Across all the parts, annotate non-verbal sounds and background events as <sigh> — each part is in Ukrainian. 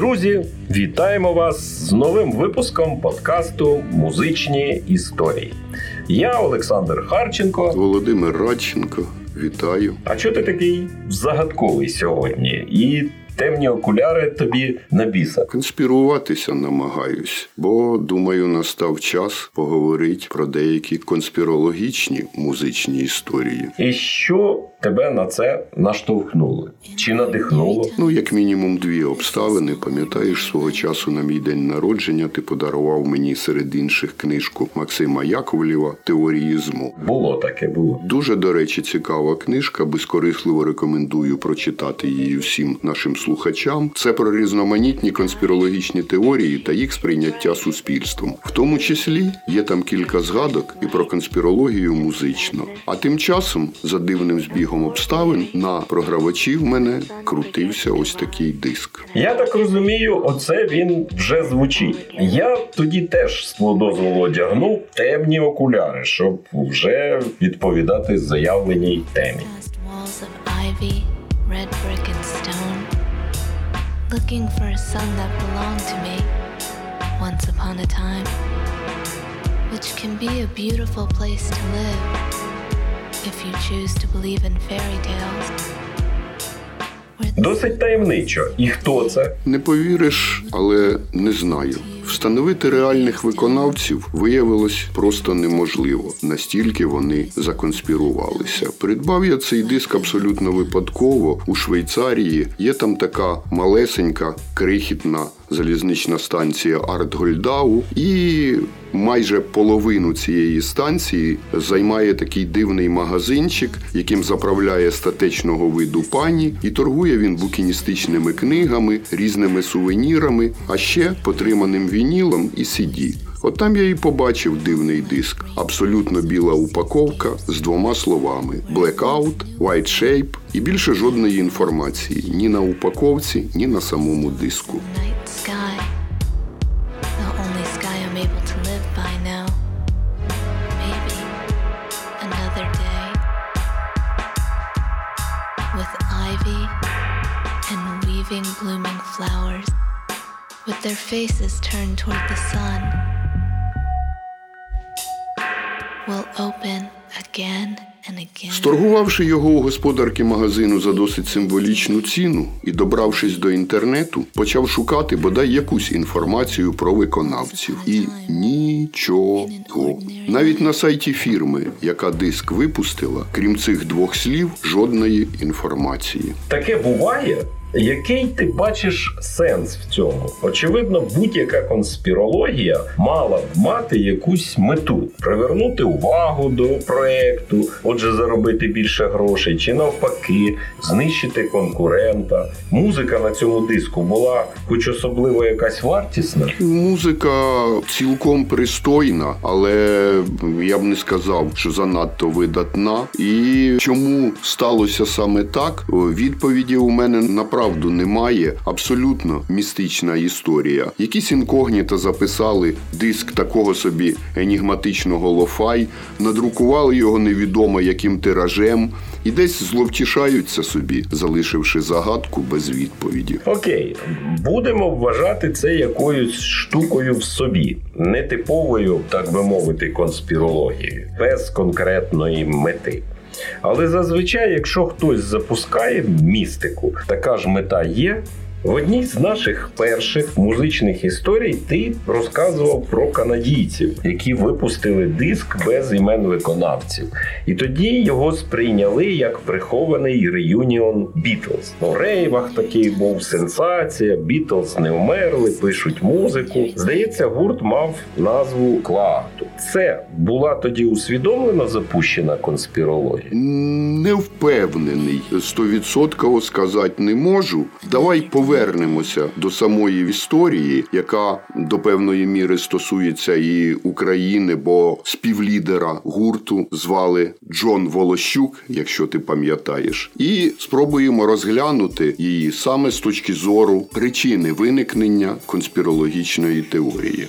Друзі, вітаємо вас з новим випуском подкасту Музичні історії. Я Олександр Харченко. Володимир Радченко. Вітаю. А чого ти такий загадковий сьогодні? І темні окуляри тобі на біса. Конспіруватися намагаюсь, бо думаю, настав час поговорити про деякі конспірологічні музичні історії. І що тебе на це наштовхнуло? Чи надихнуло? Ну, як мінімум, дві обставини. Пам'ятаєш, свого часу на мій день народження ти подарував мені серед інших книжку Максима Яковлєва Теорії зму. Було таке, було. Дуже, до речі, цікава книжка. Безкорисливо рекомендую прочитати її всім нашим слухачам. Це про різноманітні конспірологічні теорії та їх сприйняття суспільством. В тому числі є там кілька згадок і про конспірологію музично. А тим часом, за дивним збігом обставин, на програвачі в мене крутився ось такий диск. Я так розумію, оце він вже звучить. Я тоді теж з твого дозволу одягнув темні окуляри, щоб вже відповідати заявленій темі. Looking for a son that belonged to me once upon a time. Which can be a beautiful place to live if you choose to believe in fairy tales. Досить таємничо. І хто це? Не повіриш, але не знаю. Встановити реальних виконавців виявилось просто неможливо, настільки вони законспірувалися. Придбав я цей диск абсолютно випадково. У Швейцарії є там така малесенька, крихітна залізнична станція Артгольдау, і майже половину цієї станції займає такий дивний магазинчик, яким заправляє статечного виду пані, і торгує він букіністичними книгами, різними сувенірами, а ще потриманим вінілом і CD. От там я і побачив дивний диск. Абсолютно біла упаковка з двома словами: Blackout, White Shape і більше жодної інформації ні на упаковці, ні на самому диску. and weaving blooming flowers with their faces turned toward the sun will open again and again. Сторгувавши його у господарки магазину за досить символічну ціну і добравшись до інтернету, почав шукати бодай якусь інформацію про виконавців. І нічого. Навіть на сайті фірми, яка диск випустила, крім цих двох слів, жодної інформації. Таке буває. Який ти бачиш сенс в цьому? Очевидно, будь-яка конспірологія мала б мати якусь мету привернути увагу до проекту, отже, заробити більше грошей, чи навпаки, знищити конкурента. Музика на цьому диску була, хоч особливо якась вартісна. Музика цілком пристойна, але я б не сказав, що занадто видатна. І чому сталося саме так? Відповіді у мене направду немає. Абсолютно містична історія. Якісь інкогніта записали диск такого собі енігматичного лофай, надрукували його невідомо яким тиражем, і десь зловтішаються собі, залишивши загадку без відповіді. Окей, будемо вважати це якоюсь штукою в собі, нетиповою, так би мовити, конспірологією, без конкретної мети. Але зазвичай, якщо хтось запускає містику, така ж мета є. В одній з наших перших музичних історій ти розказував про канадійців, які випустили диск без імен виконавців. І тоді його сприйняли як прихований реюніон Бітлз. У рейвах такий був сенсація. Бітлз не вмерли, пишуть музику. Здається, гурт мав назву Клаату. Це була тоді усвідомлено запущена конспірологія. Не впевнений, стовідсотково сказати не можу. Давай повернемося до самої історії, яка до певної міри стосується і України, бо співлідера гурту звали Джон Волощук, якщо ти пам'ятаєш, і спробуємо розглянути її саме з точки зору причини виникнення конспірологічної теорії.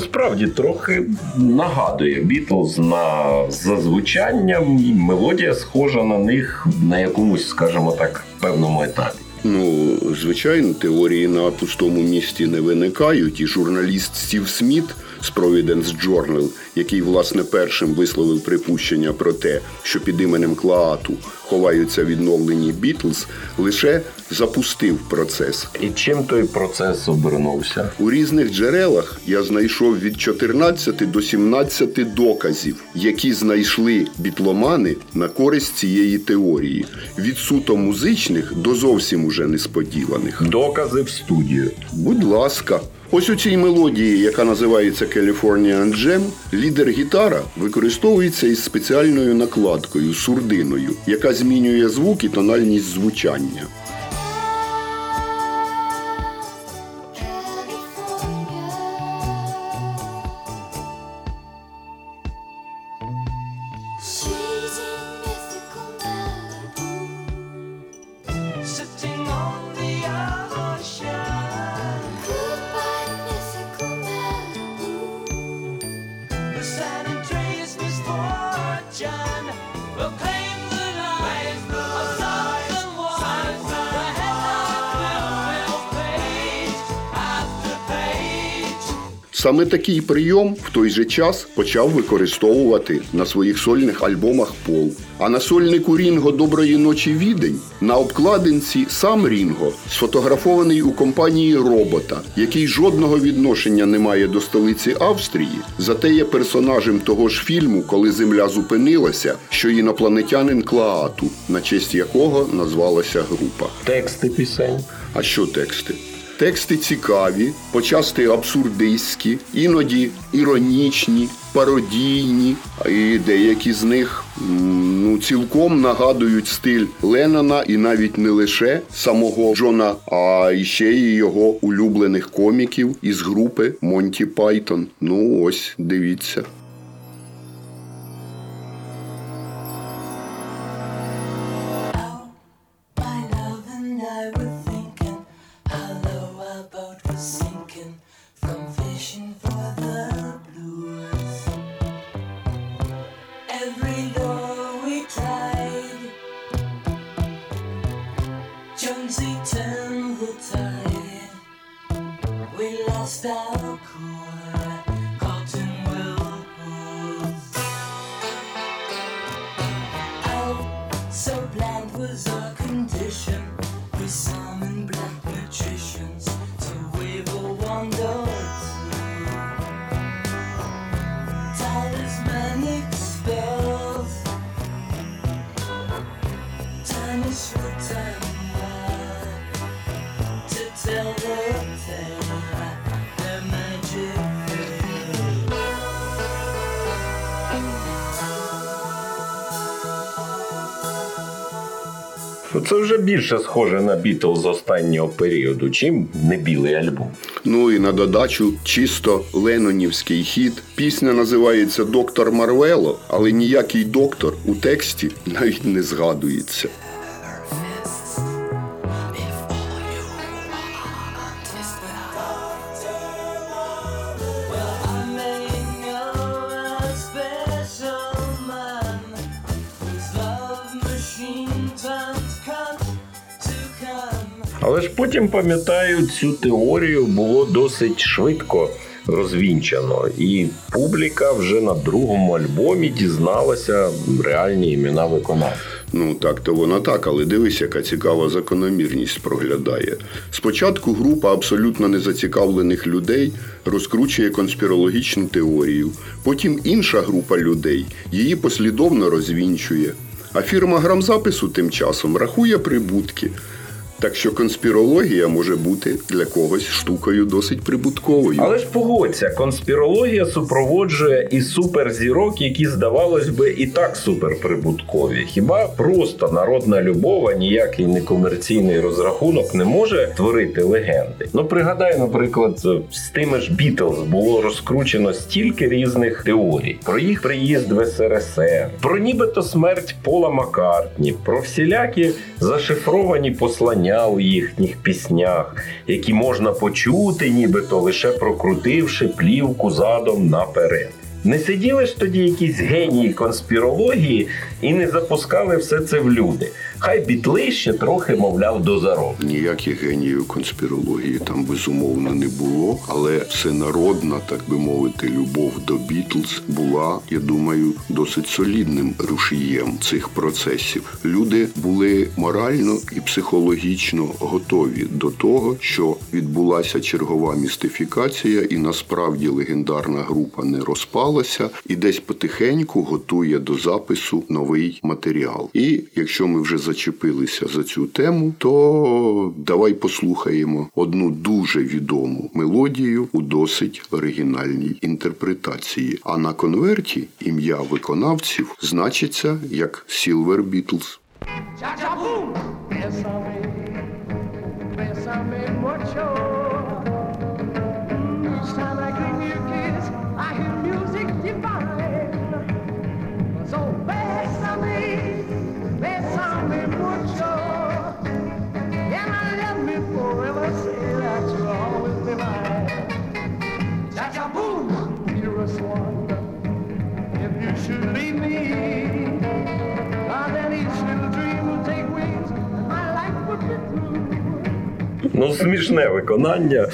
Справді трохи нагадує Бітлз на за звучанням, мелодія схожа на них на якомусь, скажімо так, певному етапі. Ну, звичайно, теорії на пустому місці не виникають, і журналіст Стів Сміт з Providence Journal, який власне першим висловив припущення про те, що під іменем Клаату ховаються відновлені Бітлз, лише запустив процес. І чим той процес обернувся? У різних джерелах я знайшов від 14 до 17 доказів, які знайшли бітломани на користь цієї теорії, від суто музичних до зовсім уже несподіваних. Докази в студію. Будь ласка. Ось у цій мелодії, яка називається Californian Jam, лідер гітара використовується із спеціальною накладкою сурдиною, яка змінює звук і тональність звучання. Саме такий прийом в той же час почав використовувати на своїх сольних альбомах Пол. А на сольнику Рінго Доброї ночі відень на обкладинці сам Рінго сфотографований у компанії робота, який жодного відношення не має до столиці Австрії, зате є персонажем того ж фільму, коли земля зупинилася, що інопланетянин Клаату, на честь якого назвалася група. Тексти пісень. А що тексти? Тексти цікаві, почасти абсурдистські, іноді іронічні, пародійні, і деякі з них ну, цілком нагадують стиль Леннона і навіть не лише самого Джона, а ще й його улюблених коміків із групи Монті Пайтон. Ну ось дивіться. Більше схоже на Бітлз останнього періоду, чим не білий альбом. Ну і на додачу чисто ленонівський хіт. Пісня називається Доктор Марвело, але ніякий доктор у тексті навіть не згадується. Потім, пам'ятаю, цю теорію було досить швидко розвінчано, і публіка вже на другому альбомі дізналася реальні імена виконавців. Ну так, то вона так, але дивись, яка цікава закономірність проглядає. Спочатку група абсолютно незацікавлених людей розкручує конспірологічну теорію. Потім інша група людей її послідовно розвінчує. А фірма грамзапису тим часом рахує прибутки. Так що конспірологія може бути для когось штукою досить прибутковою. Але ж погодься, конспірологія супроводжує і суперзірок, які, здавалось би, і так суперприбуткові. Хіба просто народна любов, а ніякий некомерційний розрахунок не може творити легенди? Ну пригадай, наприклад, з тими ж Бітлз було розкручено стільки різних теорій про їх приїзд в СРСР, про нібито смерть Пола Маккартні, про всілякі зашифровані послання знання у їхніх піснях, які можна почути, нібито лише прокрутивши плівку задом наперед. Не сиділи ж тоді якісь генії конспірології і не запускали все це в люди. Хай бітли ще трохи, мовляв, до заробку. Ніяких геніїв конспірології там безумовно не було, але всенародна, так би мовити, любов до Бітлз була, я думаю, досить солідним рушієм цих процесів. Люди були морально і психологічно готові до того, що відбулася чергова містифікація, і насправді легендарна група не розпалася, і десь потихеньку готує до запису новий матеріал. І якщо ми вже зачепилися за цю тему, то давай послухаємо одну дуже відому мелодію у досить оригінальній інтерпретації. А на конверті ім'я виконавців значиться як Silver Beatles. Ну, смішне виконання.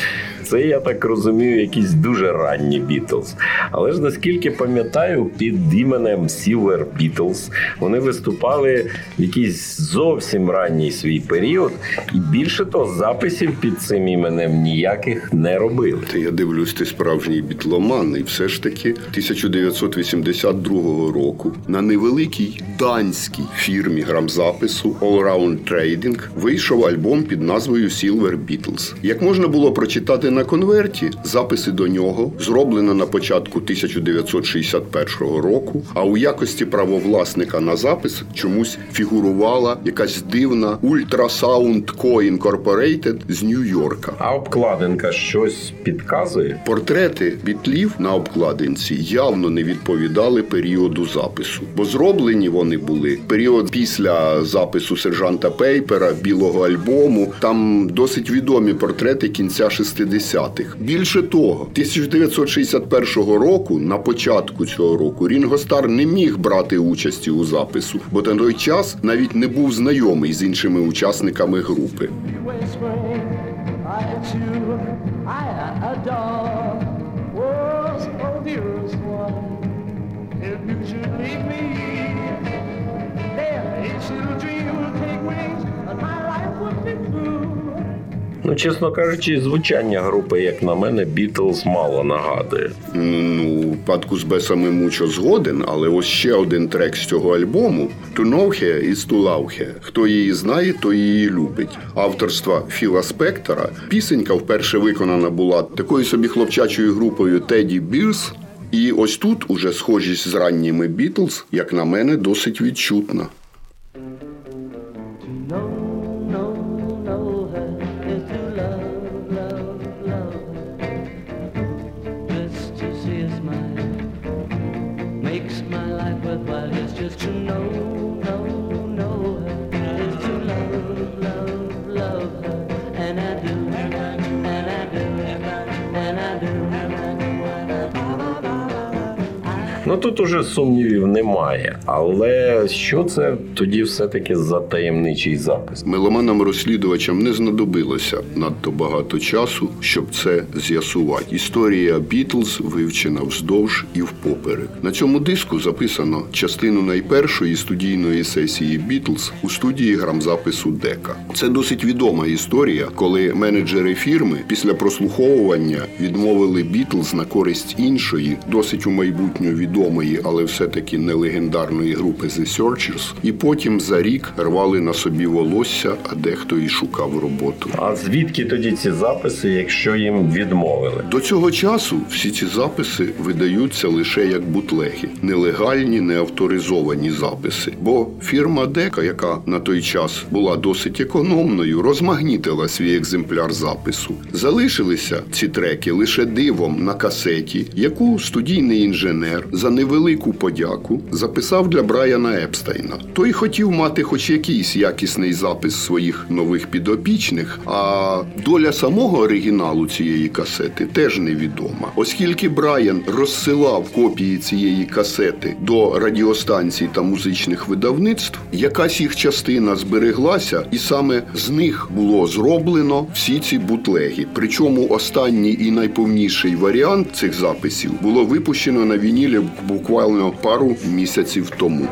Це, я так розумію, якісь дуже ранні Бітлз. Але ж наскільки пам'ятаю, під іменем Silver Beatles вони виступали в якийсь зовсім ранній свій період, і більше того, записів під цим іменем ніяких не робили. Та я дивлюсь, ти справжній бітломан, і все ж таки 1982 року на невеликій данській фірмі грамзапису All Round Trading вийшов альбом під назвою Silver Beatles. Як можна було прочитати на конверті, записи до нього зроблено на початку 1961 року. А у якості правовласника на запис чомусь фігурувала якась дивна Ultrasound Co. Incorporated з Нью-Йорка. А обкладинка щось підказує. Портрети бітлів на обкладинці явно не відповідали періоду запису, бо зроблені вони були період після запису сержанта Пейпера, білого альбому. Там досить відомі портрети кінця 60-х. Більше того, 1961 року, на початку цього року, Рінго Стар не міг брати участі у запису, бо на той час навіть не був знайомий з іншими учасниками групи. Should leave me, there each little dream Ну, чесно кажучи, звучання групи, як на мене, Бітлз мало нагадує. Ну, випадку з бесами мучо згоден, але ось ще один трек з цього альбому «To know her is to love her». Хто її знає, той її любить. Авторства Філа Спектора. Пісенька вперше виконана була такою собі хлопчачою групою Теді Бірс. І ось тут уже схожість з ранніми Бітлз, як на мене, досить відчутна. Тут уже сумнівів немає. Але що це тоді все-таки за таємничий запис? Меломанам-розслідувачам не знадобилося надто багато часу, щоб це з'ясувати. Історія Бітлз вивчена вздовж і впоперек. На цьому диску записано частину найпершої студійної сесії Бітлз у студії грамзапису Дека. Це досить відома історія, коли менеджери фірми після прослуховування відмовили Бітлз на користь іншої, досить у майбутню відомої, але все-таки не легендарної групи The Searchers, і потім за рік рвали на собі волосся, а дехто і шукав роботу. А звідки тоді ці записи, якщо їм відмовили? До цього часу всі ці записи видаються лише як бутлеги, нелегальні, неавторизовані записи. Бо фірма Дека, яка на той час була досить економною, розмагнітила свій екземпляр запису. Залишилися ці треки лише дивом на касеті, яку студійний інженер за невелику подяку записав для Брайана Епстейна. Той хотів мати хоч якийсь якісний запис своїх нових підопічних, а доля самого оригіналу цієї касети теж невідома, оскільки Брайан розсилав копії цієї касети до радіостанцій та музичних видавництв, якась їх частина збереглася, і саме з них було зроблено всі ці бутлеги. Причому останній і найповніший варіант цих записів було випущено на вінілі буквально пару місяців тому.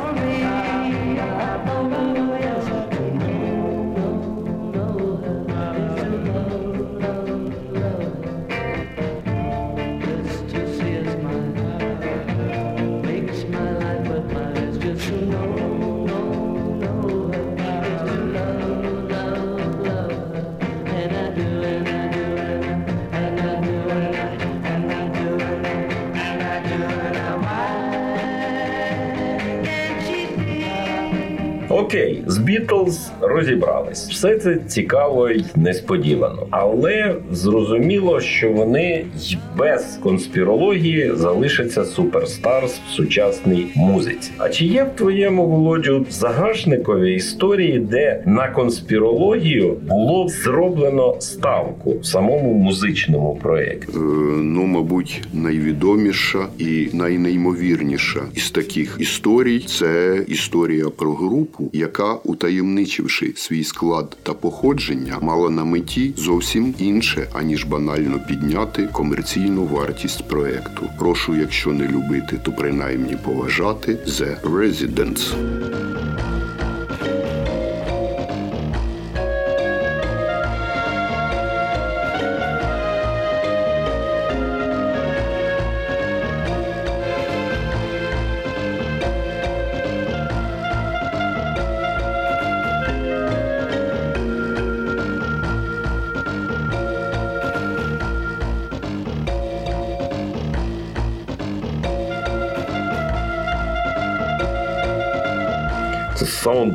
Розібрались. Все це цікаво й несподівано. Але зрозуміло, що вони й без конспірології залишаться суперстарс в сучасній музиці. А чи є в твоєму володжу загашникові історії, де на конспірологію було зроблено ставку в самому музичному проєкті? Е, ну, мабуть, найвідоміша і найнеймовірніша із таких історій це історія про групу, яка, утаємничивши свій склад та походження, мала на меті зовсім інше, аніж банально підняти комерційну вартість проекту. Прошу, якщо не любити, то принаймні поважати The Residents.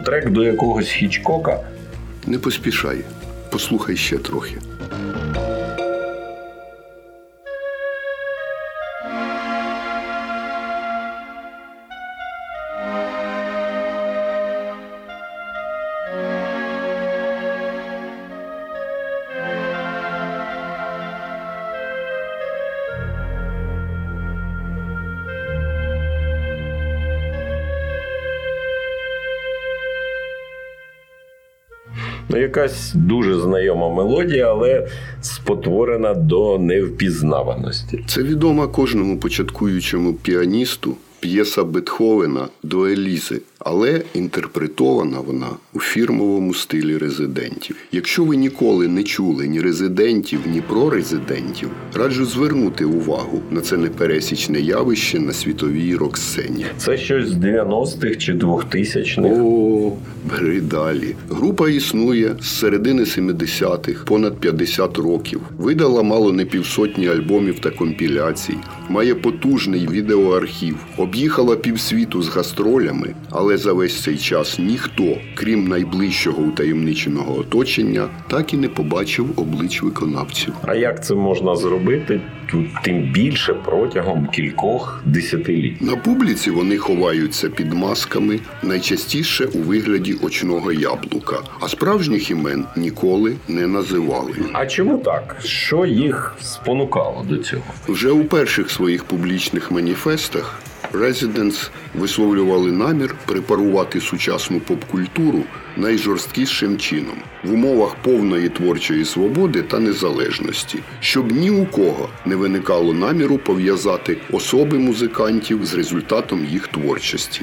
Саундтрек до якогось хічкока. Не поспішай, послухай ще трохи. Якась дуже знайома мелодія, але спотворена до невпізнаваності. Це відома кожному початкуючому піаністу п'єса Бетховена до Елізи, але інтерпретована вона у фірмовому стилі резидентів. Якщо ви ніколи не чули ні резидентів, ні про резидентів, раджу звернути увагу на це непересічне явище на світовій рок-сцені. Це щось з 90-х чи 2000-х. О, бери далі. Група існує з середини 70-х, понад 50 років. Видала мало не півсотні альбомів та компіляцій, має потужний відеоархів, об'їхала півсвіту з гастролями, але за весь цей час ніхто, крім найближчого утаємниченого оточення, так і не побачив облич виконавців. А як це можна зробити? Тут тим більше протягом кількох десятиліть. На публіці вони ховаються під масками, найчастіше у вигляді очного яблука, а справжніх імен ніколи не називали. А чому так? Що їх спонукало до цього? Вже у перших своїх публічних маніфестах Residents висловлювали намір препарувати сучасну поп-культуру найжорсткішим чином в умовах повної творчої свободи та незалежності, щоб ні у кого не виникало наміру пов'язати особи музикантів з результатом їх творчості.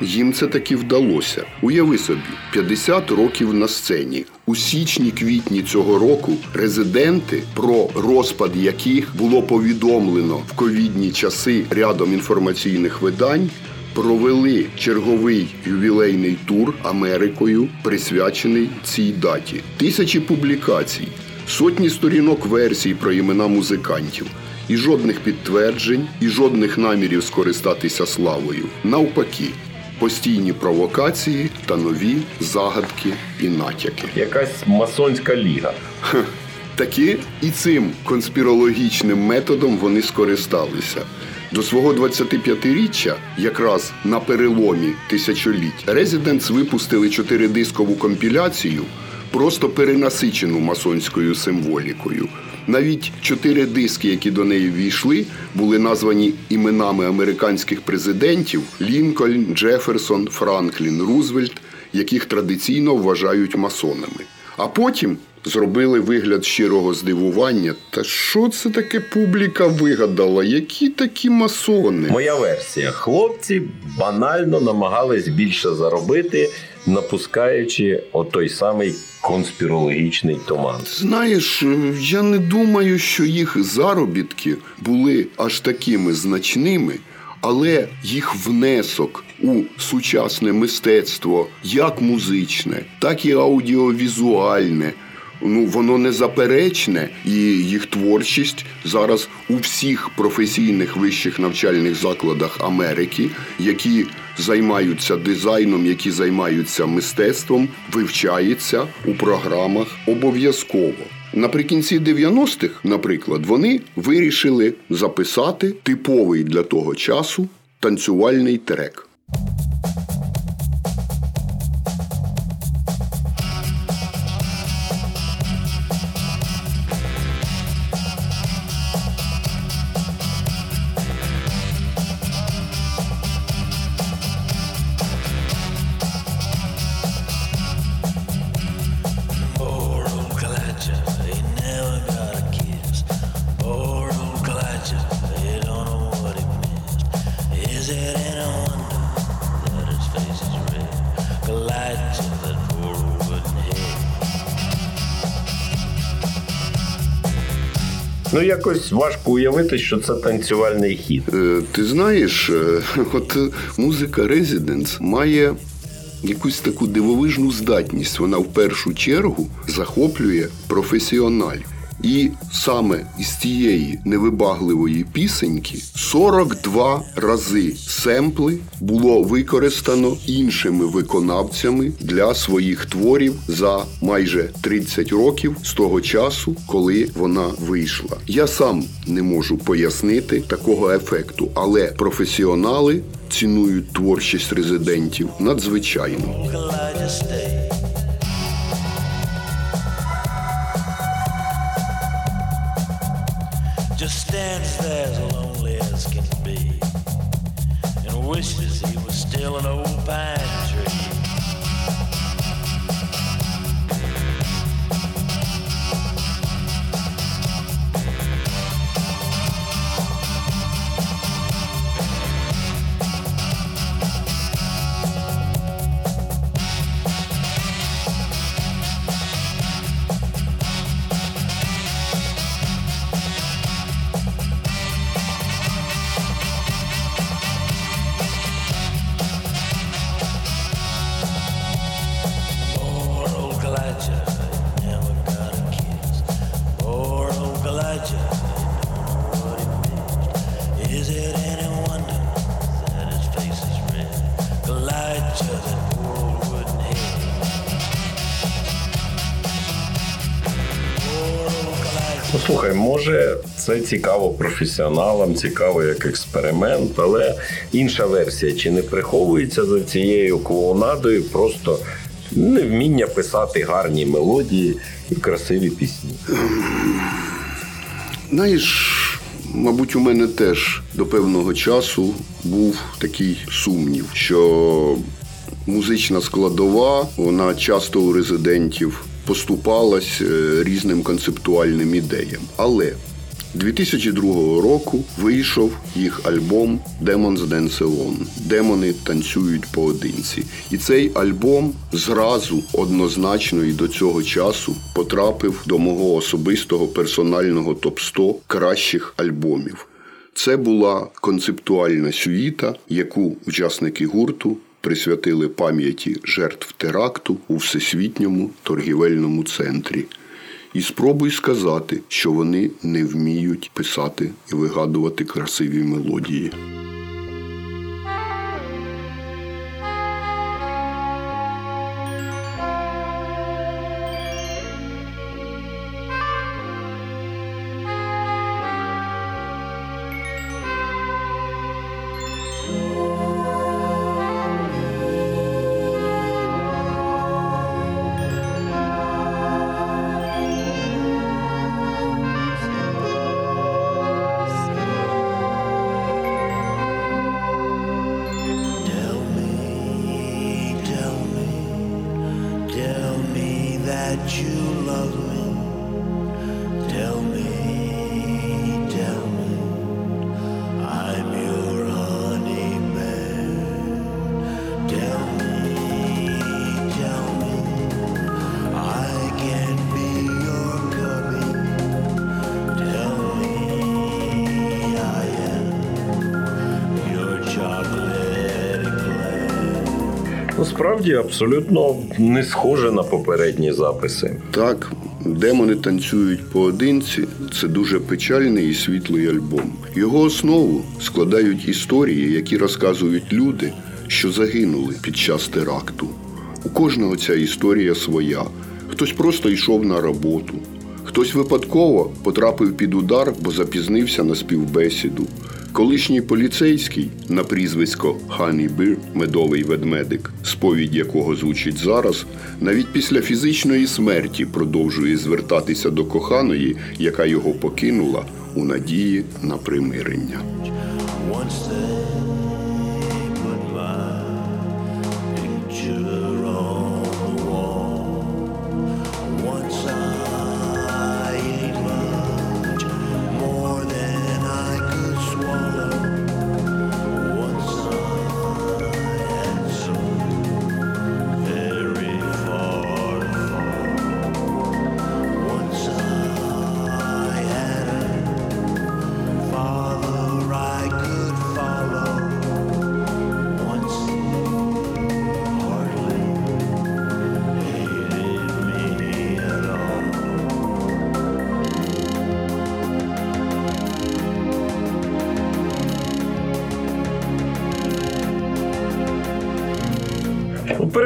Їм це таки вдалося. Уяви собі, 50 років на сцені. У січні-квітні цього року резиденти, про розпад яких було повідомлено в ковідні часи рядом інформаційних видань, провели черговий ювілейний тур Америкою, присвячений цій даті. Тисячі публікацій, сотні сторінок версій про імена музикантів. І жодних підтверджень, і жодних намірів скористатися славою. Навпаки, постійні провокації та нові загадки і натяки. Якась масонська ліга. Таки і цим конспірологічним методом вони скористалися. До свого 25-річчя, якраз на переломі тисячоліть, Residents випустили чотиридискову компіляцію, просто перенасичену масонською символікою. Навіть чотири диски, які до неї ввійшли, були названі іменами американських президентів Лінкольн, Джеферсон, Франклін, Рузвельт, яких традиційно вважають масонами. А потім зробили вигляд щирого здивування. Та що це таке публіка вигадала? Які такі масони? Моя версія: хлопці банально намагались більше заробити, напускаючи отой самий конспірологічний туман. Знаєш, я не думаю, що їх заробітки були аж такими значними, але їх внесок у сучасне мистецтво, як музичне, так і аудіовізуальне. Ну, воно незаперечне, і їх творчість зараз у всіх професійних вищих навчальних закладах Америки, які займаються дизайном, які займаються мистецтвом, вивчається у програмах обов'язково. Наприкінці 90-х, наприклад, вони вирішили записати типовий для того часу танцювальний трек. Ну, якось важко уявити, що це танцювальний хід. Е, Ти знаєш, е, <laughs> от музика Residence має якусь таку дивовижну здатність. Вона в першу чергу захоплює професіоналів. І саме із цієї невибагливої пісеньки 42 рази семпли було використано іншими виконавцями для своїх творів за майже 30 років з того часу, коли вона вийшла. Я сам не можу пояснити такого ефекту, але професіонали цінують творчість резидентів надзвичайно. Just stands there as lonely as can be and wishes he was still an old pine це цікаво професіоналам, цікаво як експеримент, але інша версія, чи не приховується за цією клоунадою просто невміння писати гарні мелодії і красиві пісні. Знаєш, мабуть, у мене теж до певного часу був такий сумнів, що музична складова, вона часто у резидентів поступалась е, різним концептуальним ідеям. Але 2002 року вийшов їх альбом Demons Dance Alone. Демони танцюють поодинці. І цей альбом зразу однозначно і до цього часу потрапив до мого особистого персонального топ-100 кращих альбомів. Це була концептуальна сюїта, яку учасники гурту присвятили пам'яті жертв теракту у всесвітньому торгівельному центрі. І спробуй сказати, що вони не вміють писати і вигадувати красиві мелодії. Ну, абсолютно не схоже на попередні записи. Так, демони танцюють поодинці. Це дуже печальний і світлий альбом. Його основу складають історії, які розказують люди, що загинули під час теракту. У кожного ця історія своя. Хтось просто йшов на роботу, хтось випадково потрапив під удар, бо запізнився на співбесіду. Колишній поліцейський на прізвисько Хані Бір, медовий ведмедик, сповідь якого звучить зараз, навіть після фізичної смерті продовжує звертатися до коханої, яка його покинула у надії на примирення.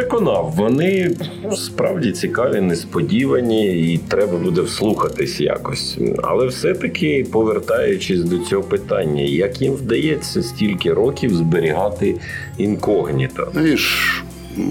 Переконав, вони ну, справді цікаві, несподівані, і треба буде вслухатись якось. Але все-таки повертаючись до цього питання, як їм вдається стільки років зберігати інкогніто? Знаєш,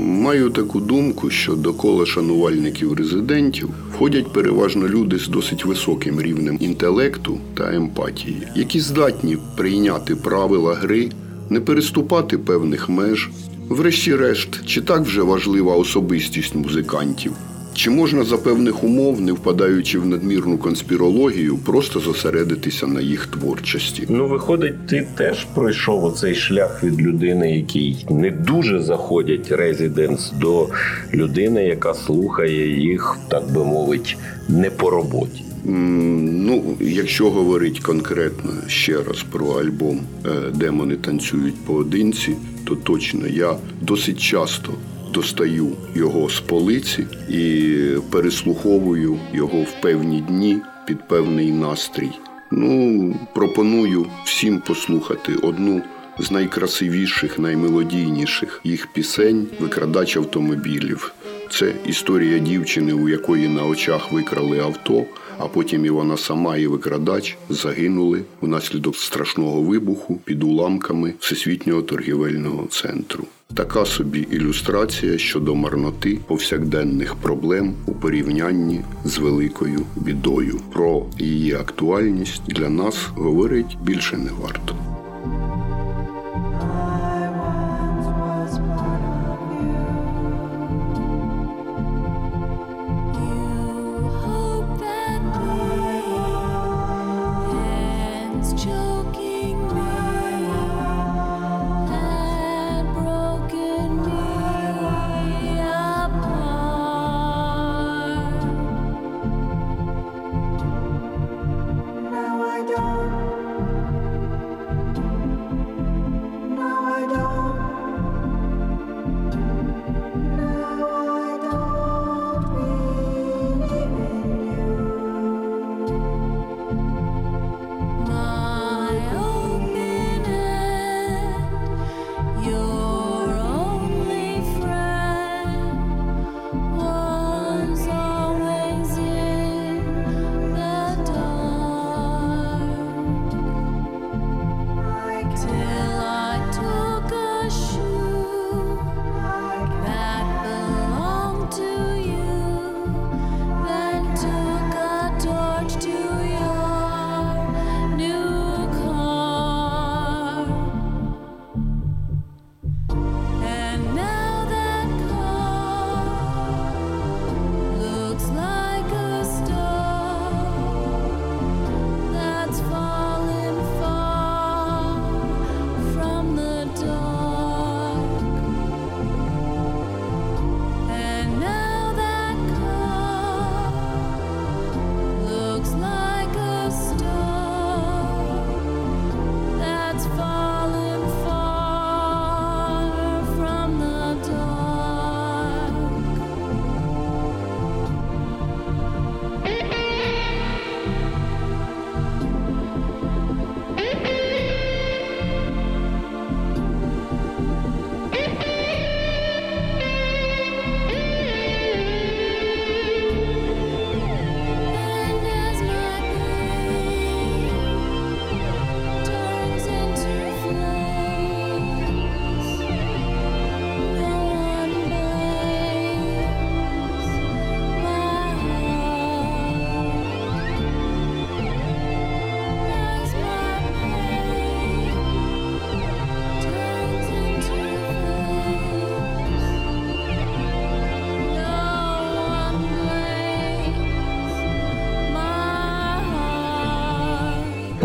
маю таку думку, що до кола шанувальників резидентів входять переважно люди з досить високим рівнем інтелекту та емпатії, які здатні прийняти правила гри, не переступати певних меж. Врешті-решт, чи так вже важлива особистість музикантів? Чи можна за певних умов, не впадаючи в надмірну конспірологію, просто зосередитися на їх творчості? Ну, виходить, ти теж пройшов оцей шлях від людини, який не дуже заходять резиденс, до людини, яка слухає їх, так би мовити, не по роботі. Ну, якщо говорить конкретно ще раз про альбом е, Демони танцюють поодинці, то точно я досить часто достаю його з полиці і переслуховую його в певні дні під певний настрій. Ну, пропоную всім послухати одну з найкрасивіших, наймелодійніших їх пісень Викрадач автомобілів. Це історія дівчини, у якої на очах викрали авто, а потім і вона сама і викрадач загинули внаслідок страшного вибуху під уламками Всесвітнього торгівельного центру. Така собі ілюстрація щодо марноти повсякденних проблем у порівнянні з великою бідою. Про її актуальність для нас говорить більше не варто.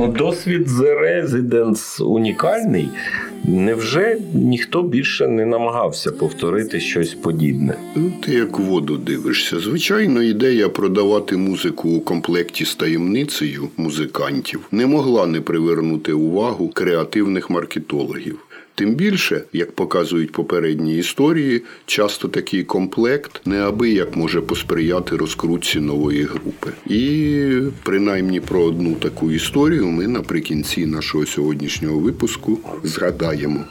Досвід The Residence унікальний. Невже ніхто більше не намагався повторити щось подібне? Ти як воду дивишся. Звичайно, ідея продавати музику у комплекті з таємницею музикантів не могла не привернути увагу креативних маркетологів. Тим більше, як показують попередні історії, часто такий комплект неабияк може посприяти розкрутці нової групи. І принаймні про одну таку історію ми наприкінці нашого сьогоднішнього випуску згадаємо.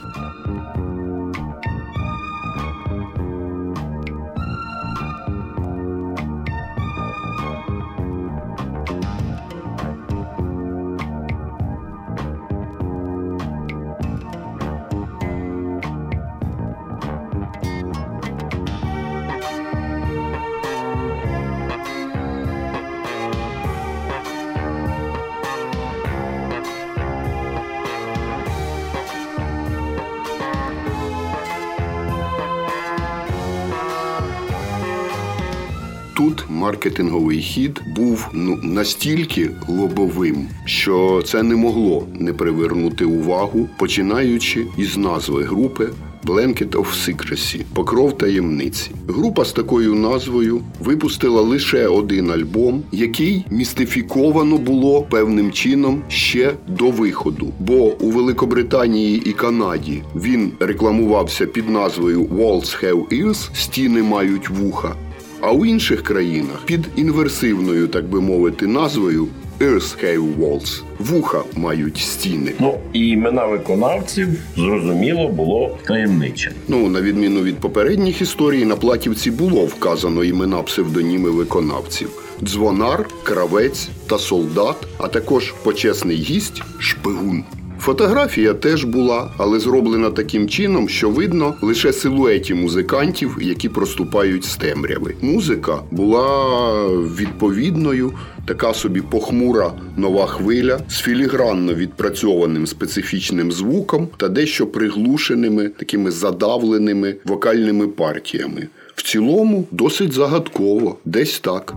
Маркетинговий хід був ну настільки лобовим, що це не могло не привернути увагу, починаючи із назви групи. Blanket of Secrecy – Покров таємниці. Група з такою назвою випустила лише один альбом, який містифіковано було певним чином ще до виходу. Бо у Великобританії і Канаді він рекламувався під назвою Walls Have Ears – Стіни мають вуха. А у інших країнах під інверсивною, так би мовити, назвою Earth Have Walls – вуха мають стіни. Ну і імена виконавців зрозуміло було таємниче. Ну, на відміну від попередніх історій, на платівці було вказано імена псевдоніми виконавців: дзвонар, кравець та солдат, а також почесний гість шпигун. Фотографія теж була, але зроблена таким чином, що видно лише силуеті музикантів, які проступають з темряви. Музика була відповідною, така собі похмура нова хвиля з філігранно відпрацьованим специфічним звуком та дещо приглушеними, такими задавленими вокальними партіями. В цілому досить загадково, десь так.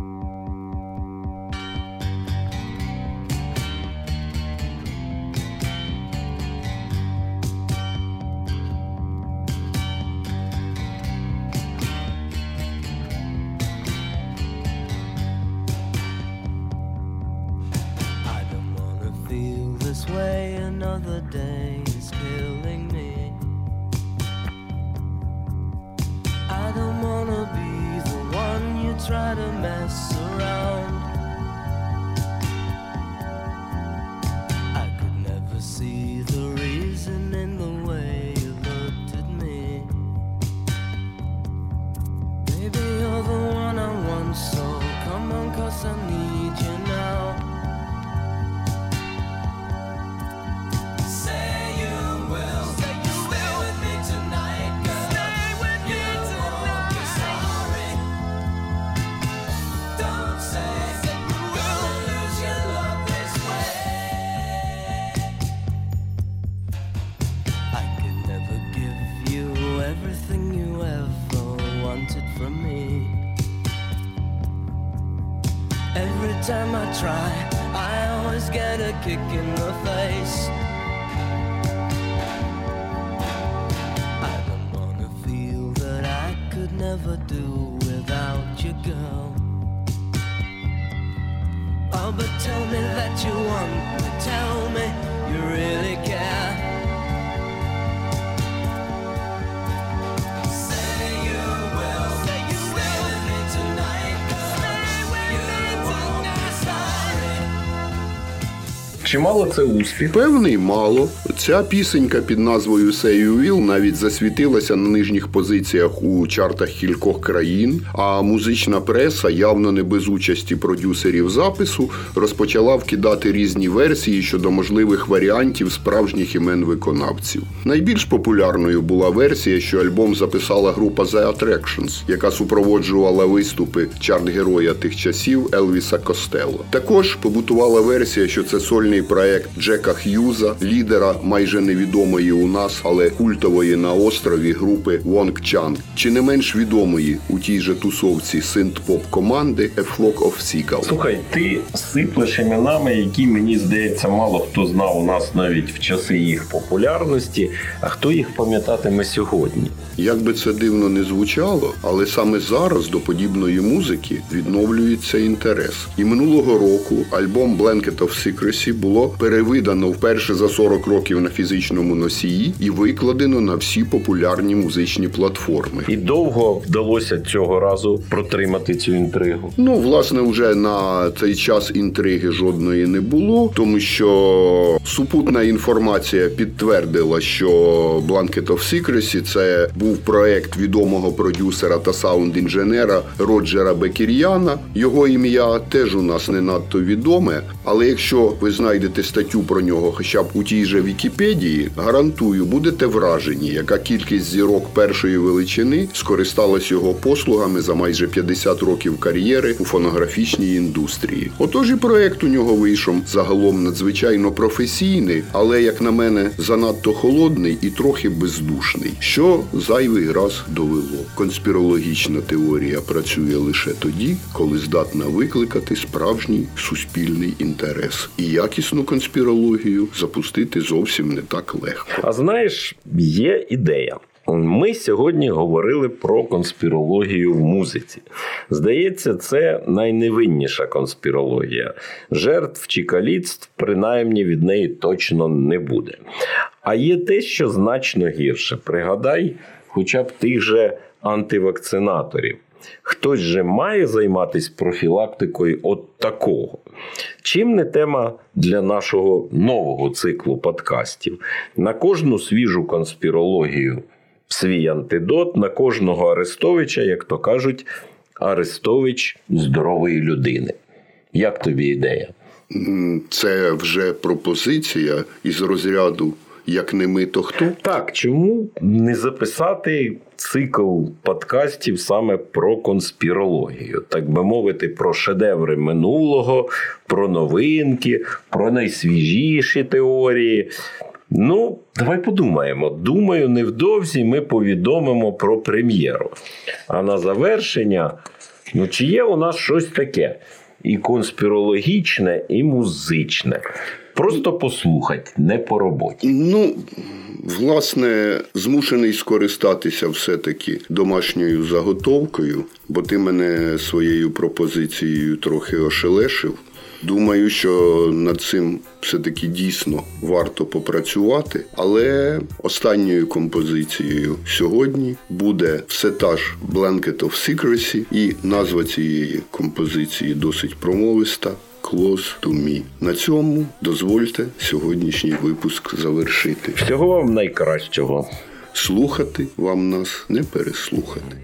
From me. Every time I try, I always get a kick in the face. I don't wanna feel that I could never do without you, girl. Oh, but tell me that you want me, tell me you really Чи мало це успіх? Певний мало. Ця пісенька під назвою Say You Will навіть засвітилася на нижніх позиціях у чартах кількох країн, а музична преса, явно не без участі продюсерів запису, розпочала вкидати різні версії щодо можливих варіантів справжніх імен виконавців. Найбільш популярною була версія, що альбом записала група The Attractions, яка супроводжувала виступи чарт-героя тих часів Елвіса Костело. Також побутувала версія, що це сольний сольний проект Джека Х'юза, лідера майже невідомої у нас, але культової на острові групи Вонг Чанг, чи не менш відомої у тій же тусовці синт-поп команди A Flock of Seagulls. Слухай, ти сиплеш іменами, які мені здається, мало хто знав у нас навіть в часи їх популярності. А хто їх пам'ятатиме сьогодні? Як би це дивно не звучало, але саме зараз до подібної музики відновлюється інтерес. І минулого року альбом Blanket of Secrecy було перевидано вперше за 40 років на фізичному носії і викладено на всі популярні музичні платформи. І довго вдалося цього разу протримати цю інтригу. Ну, власне, вже на цей час інтриги жодної не було, тому що супутна інформація підтвердила, що Blanket of Secrecy – це був проект відомого продюсера та саунд-інженера Роджера Бекір'яна. Його ім'я теж у нас не надто відоме, але якщо ви знайдете статтю про нього, хоча б у тій же Вікіпедії, гарантую, будете вражені, яка кількість зірок першої величини скористалась його послугами за майже 50 років кар'єри у фонографічній індустрії. Отож і проект у нього вийшов загалом надзвичайно професійний, але, як на мене, занадто холодний і трохи бездушний, що зайвий раз довело. Конспірологічна теорія працює лише тоді, коли здатна викликати справжній суспільний інтерес. І якісну конспірологію запустити зовсім не так легко. А знаєш, є ідея. Ми сьогодні говорили про конспірологію в музиці. Здається, це найневинніша конспірологія. Жертв чи каліцтв, принаймні, від неї точно не буде. А є те, що значно гірше. Пригадай, хоча б тих же антивакцинаторів. Хтось же має займатися профілактикою от такого. Чим не тема для нашого нового циклу подкастів? На кожну свіжу конспірологію свій антидот, на кожного Арестовича, як то кажуть, Арестович здорової людини. Як тобі ідея? Це вже пропозиція із розряду як не ми, то хто? Так, чому не записати цикл подкастів саме про конспірологію, так би мовити, про шедеври минулого, про новинки, про найсвіжіші теорії. Ну, давай подумаємо. Думаю, невдовзі ми повідомимо про прем'єру. А на завершення, ну чи є у нас щось таке? І конспірологічне, і музичне. Просто послухати, не по роботі. Ну, власне, змушений скористатися все-таки домашньою заготовкою, бо ти мене своєю пропозицією трохи ошелешив. Думаю, що над цим все-таки дійсно варто попрацювати. Але останньою композицією сьогодні буде все та ж Blanket of Secrecy, і назва цієї композиції досить промовиста close to me. На цьому дозвольте сьогоднішній випуск завершити. Всього вам найкращого. Слухати вам нас не переслухати.